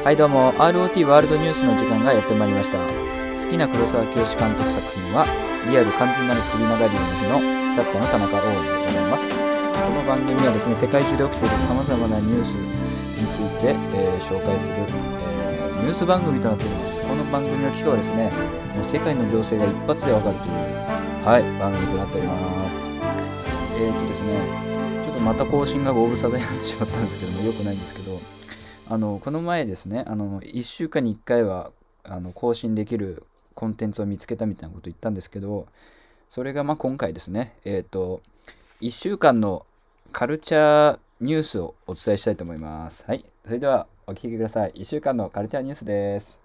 はいどうも。ROT ワールドニュースの時間がやってまいりました。好きな黒沢清監督作品はリアル完全なる首長流の日のキャスターの田中王でございます。この番組はですね世界中で起きている様々なニュースについて、えー紹介する、えーニュース番組となっております。この番組の機会はですねもう世界の情勢が一発でわかるというはい番組となっております。えーとですねちょっとまた更新がご無沙汰になってしまったんですけども良くないんですけどあのこの前ですねあの1週間に1回はあの更新できるコンテンツを見つけたみたいなこと言ったんですけどそれがま今回ですねえっ、と1週間のカルチャーニュースをお伝えしたいと思います。はい。それではお聞きください。1週間のカルチャーニュースです。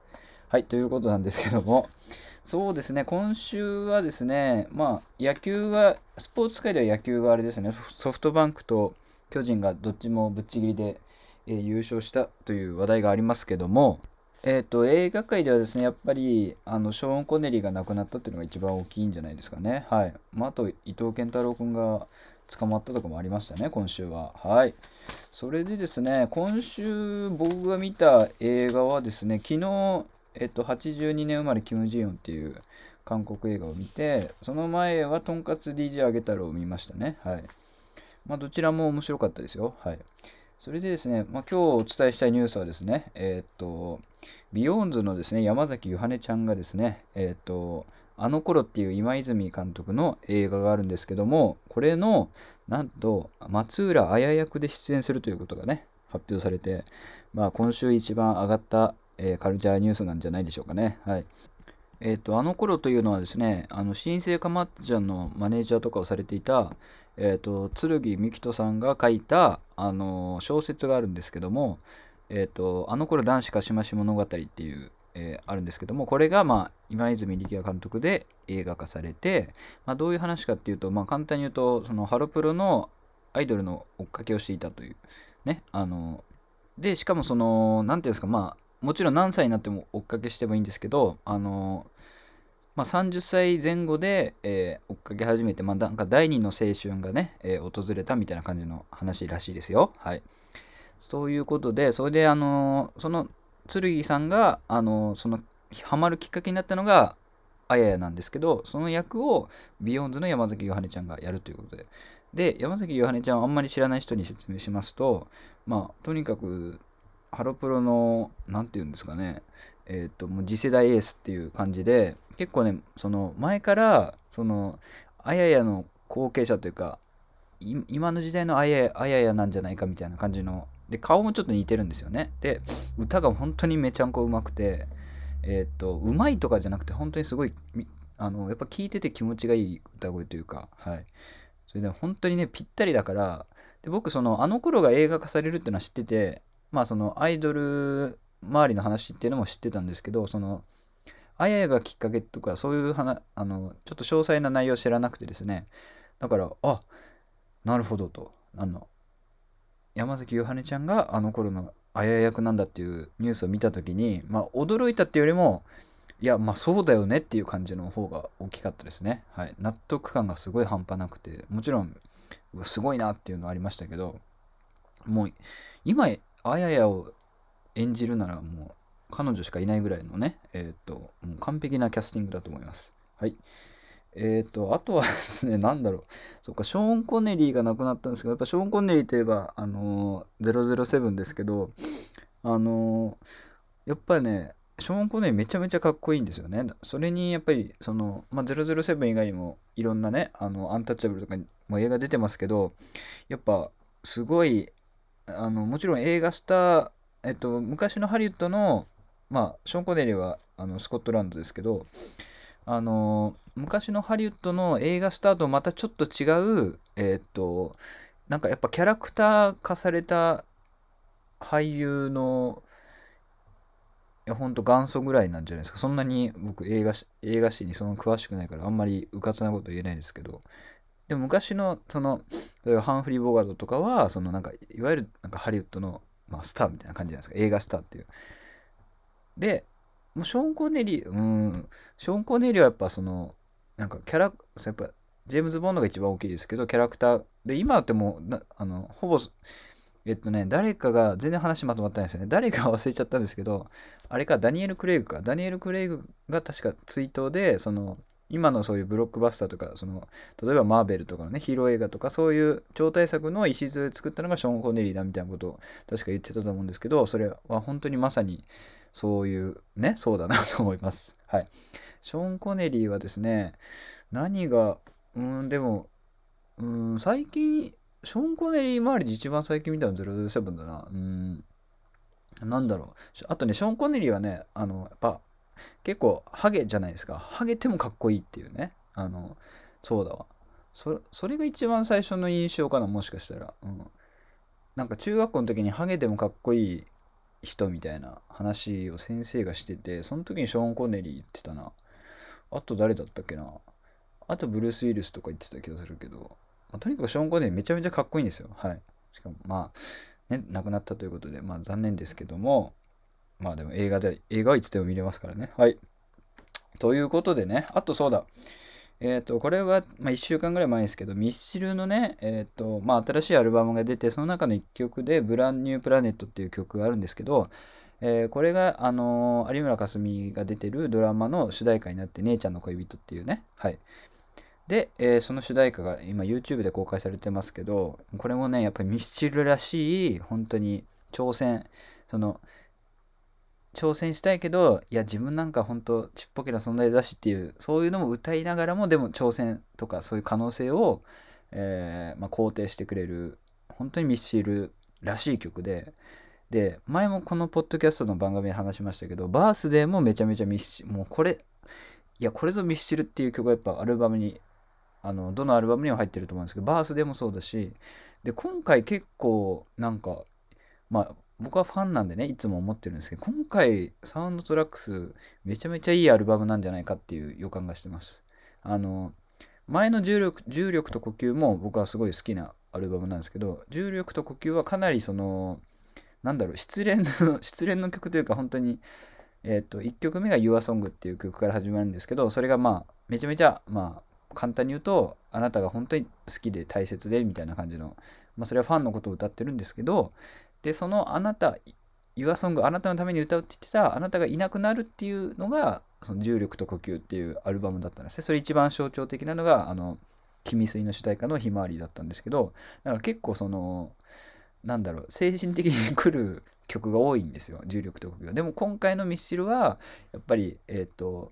はい。ということなんですけどもそうですね、今週はですね、まあ、野球が、スポーツ界では野球があれですね、ソフトバンクと巨人がどっちもぶっちぎりで、え優勝したという話題がありますけども、えっ、と、映画界ではですね、やっぱり、あの、ショーン・コネリーが亡くなったっていうのが一番大きいんじゃないですかね。はい。まあ、あと、伊藤健太郎君が捕まったとかもありましたね、今週は。はい。それでですね、今週僕が見た映画はですね、昨日、えっと、82年生まれキム・ジヨンっていう韓国映画を見て、その前はとんかつ DJ アゲ太郎を見ましたね。はい。まあ、どちらも面白かったですよ。はい。それでですね、まあ、今日お伝えしたいニュースはですね、えっと、 BEYOOOOONDS のですね、山﨑夢羽ちゃんがですね、えっと、あの頃っていう今泉監督の映画があるんですけども、これの、なんと、松浦亜弥役で出演するということがね、発表されて、まあ、今週一番上がった、えーカルチャーニュースなんじゃないでしょうかね。はい。えっ、と、あの頃というのはですね、あの、新生かまっちゃんのマネージャーとかをされていた、えっ、と、剣美希人さんが書いた、あの、小説があるんですけども、えっ、と、あの頃男子かしまし物語っていう、えーあるんですけども、これが、まあ、今泉力也監督で映画化されて、まあ、どういう話かっていうと、まあ、簡単に言うと、その、ハロプロのアイドルの追っかけをしていたという、ね、あの、で、しかもその、なんていうんですか、まあ、もちろん何歳になっても追っかけしてもいいんですけど、あの、まあ、30歳前後で、えー追っかけ始めて、まあ、なんか第二の青春がね、えー訪れたみたいな感じの話らしいですよ。はい。そういうことで、それで、あのその、劔さんが、あのその、ハマるきっかけになったのが、あややなんですけど、その役を BEYOOOOONDS の山﨑夢羽ちゃんがやるということで。で、山﨑夢羽ちゃんはあんまり知らない人に説明しますと、まあ、とにかく、ハロプロの、なんていうんですかね、えっ、と、もう次世代エースっていう感じで、結構ね、その、前から、その、あややの後継者というか、い今の時代のあややあややなんじゃないかみたいな感じの、で、顔もちょっと似てるんですよね。で、歌が本当にめちゃんこうまくて、えっ、と、うまいとかじゃなくて、本当にすごい、あの、やっぱ聞いてて気持ちがいい歌声というか、はい。それで本当にね、ぴったりだから、で、僕、その、あの頃が映画化されるっていうのは知ってて、まあ、その、アイドル周りの話っていうのも知ってたんですけど、その、あややがきっかけとか、そういう話、あの、ちょっと詳細な内容知らなくてですね、だから、あ、なるほどと、あの、山崎ゆはねちゃんがあの頃のあや役なんだっていうニュースを見たときに、まあ、驚いたっていうよりも、いや、まあそうだよねっていう感じの方が大きかったですね。はい。納得感がすごい半端なくて、もちろん、すごいなっていうのはありましたけど、もう、今、あややを演じるならもう、彼女しかいないぐらいのね、えっ、と、もう完璧なキャスティングだと思います。はい。えっ、と、あとはですね、なんだろう。そっか、ショーン・コネリーが亡くなったんですけど、やっぱショーン・コネリーといえば、あのー、007ですけど、あのーやっぱりね、ショーン・コネリーめちゃめちゃかっこいいんですよね。それに、やっぱり、その、まあ、007以外にも、いろんなね、あの、アンタッチャブルとかにも映画出てますけど、やっぱ、すごい、あの、もちろん映画スター、えっと、昔のハリウッドの、まあ、ショーン・コネリーは、あの、スコットランドですけど、あの昔のハリウッドの映画スターとまたちょっと違う、えーっと、なんかやっぱキャラクター化された俳優の、いや、ほんと元祖ぐらいなんじゃないですか。そんなに僕映画、映画史にその詳しくないからあんまりうかつなこと言えないですけど、でも昔の、その、ハンフリー・ボガードとかは、そのなんか、いわゆるなんかハリウッドの、まあ、スターみたいな感じじゃないですか？映画スターっていう。で、もうショーン・コネリー、うん、ショーン・コネリーはやっぱその、なんかキャラ、やっぱ、ジェームズ・ボンドが一番大きいですけど、キャラクター、で、今ってもうな、あの、ほぼ、えっとね、誰かが、全然話まとまってないですよね。誰か忘れちゃったんですけど、あれか、ダニエル・クレイグか。ダニエル・クレイグが確か追悼で、その、今のそういうブロックバスターとか、その、例えばマーベルとかのね、ヒーロー映画とか、そういう超大作の礎作ったのがショーン・コネリーだみたいなことを確か言ってたと思うんですけど、それは本当にまさにそういうね、そうだなと思います。はい。ショーン・コネリーはですね、何が、うん、でも、うん、最近、ショーン・コネリー周りで一番最近見たの007だな。うん。なんだろう。あとね、ショーン・コネリーはね、あの、やっぱ、結構、ハゲじゃないですか。ハゲてもかっこいいっていうね。あの、そうだわ。そそれが一番最初の印象かな、もしかしたら。うん。なんか中学校の時にハゲでもかっこいい人みたいな話を先生がしてて、その時にショーン・コネリー言ってたな。あと誰だったっけな。あとブルース・ウィルスとか言ってた気がするけど、まあ、とにかくショーン・コネリーめちゃめちゃかっこいいんですよ。はい。しかもまあ、ね、亡くなったということで、まあ残念ですけども、まあでも映画で、映画はいつでも見れますからね。はい。ということでね、あとそうだ。えっ、ー、と、これは、まあ、1週間ぐらい前ですけど、ミスチルのね、えっ、ー、と、まあ、新しいアルバムが出て、その中の1曲で、ブランニュープラネットっていう曲があるんですけど、えー、これが、あの有村架純が出てるドラマの主題歌になって、姉ちゃんの恋人っていうね、はい。で、え、その主題歌が今 YouTube で公開されてますけど、これもね、やっぱりミスチルらしい、本当に挑戦、その、挑戦したいけど、いや、自分なんか本当ちっぽけな存在だしっていう、そういうのも歌いながらも、でも挑戦とかそういう可能性を、えー、まあ、肯定してくれる、本当にミスチルらしい曲で、で、前もこのポッドキャストの番組で話しましたけど、バースデーもめちゃめちゃミスチル、もうこれ、いや、これぞミスチルっていう曲がやっぱアルバムにあのどのアルバムにも入ってると思うんですけどバースでもそうだしで今回結構なんかまあ僕はファンなんでねいつも思ってるんですけど今回サウンドトラックスめちゃめちゃいいアルバムなんじゃないかっていう予感がしてます。あの前の重力重力と呼吸も僕はすごい好きなアルバムなんですけど重力と呼吸はかなりそのなんだろう失恋の 失恋の曲というか本当にえっ、ー、と1曲目が YourSong っていう曲から始まるんですけどそれがまあめちゃめちゃまあ簡単に言うとあなたが本当に好きで大切でみたいな感じの、まあ、それはファンのことを歌ってるんですけどでそのあなた YourSong あなたのために歌うって言ってたあなたがいなくなるっていうのがその重力と呼吸っていうアルバムだったんですね。それ一番象徴的なのがあの君水の主題歌のひまわりだったんですけどだから結構そのなんだろう精神的に来る曲が多いんですよ重力と呼吸でも今回のミスチルはやっぱりえっ、ー、と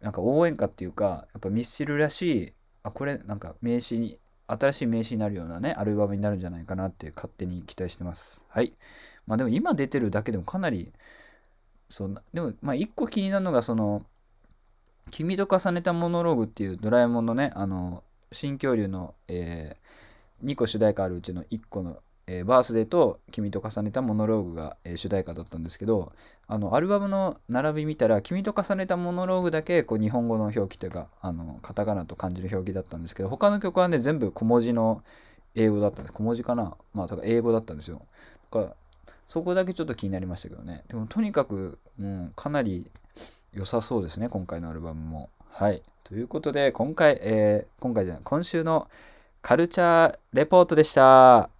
なんか応援歌っていうか、やっぱミスチルらしい、あ、これなんか名詞に、新しい名詞になるようなね、アルバムになるんじゃないかなって勝手に期待してます。はい。まあでも今出てるだけでもかなり、そんな、でもまあ一個気になるのがその、君と重ねたモノローグっていうドラえもんのね、あの、新恐竜の、えー、2個主題歌あるうちの1個のえー、バースデーと君と重ねたモノローグが、えー、主題歌だったんですけど、あの、アルバムの並び見たら、君と重ねたモノローグだけ、こう、日本語の表記というか、あの、カタカナと漢字の表記だったんですけど、他の曲はね、全部小文字の英語だったんです。小文字かな？まあ、だから英語だったんですよ。だから、そこだけちょっと気になりましたけどね。でも、とにかく、うん、かなり良さそうですね、今回のアルバムも。はい。ということで、今回、えー、今回じゃない、今週のカルチャーレポートでした。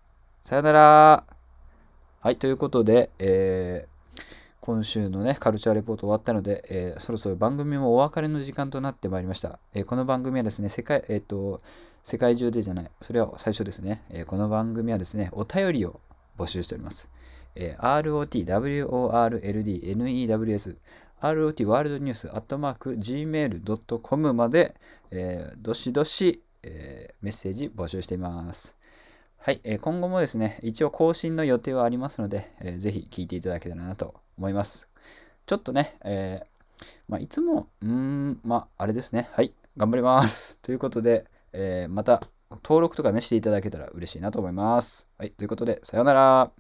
さよなら。はい、ということで、えー、今週のね、カルチャーレポート終わったので、えー、そろそろ番組もお別れの時間となってまいりました。えー、この番組はですね、世界、えっ、と、世界中でじゃない、それは最初ですね、えこの番組はですね、お便りを募集しております。え ROT、WORLD、NEWS、ROT ワールドニュース、アットマーク、gmail.com まで、えどしどし、えメッセージ募集しています。はい、え、今後もですね、一応更新の予定はありますので、えー、ぜひ聞いていただけたらなと思います。ちょっとね、えー、まあ、いつも、うーん、まあ、あれですね。はい、頑張ります。ということで、えー、また登録とかね、していただけたら嬉しいなと思います。はい、ということで、さようなら。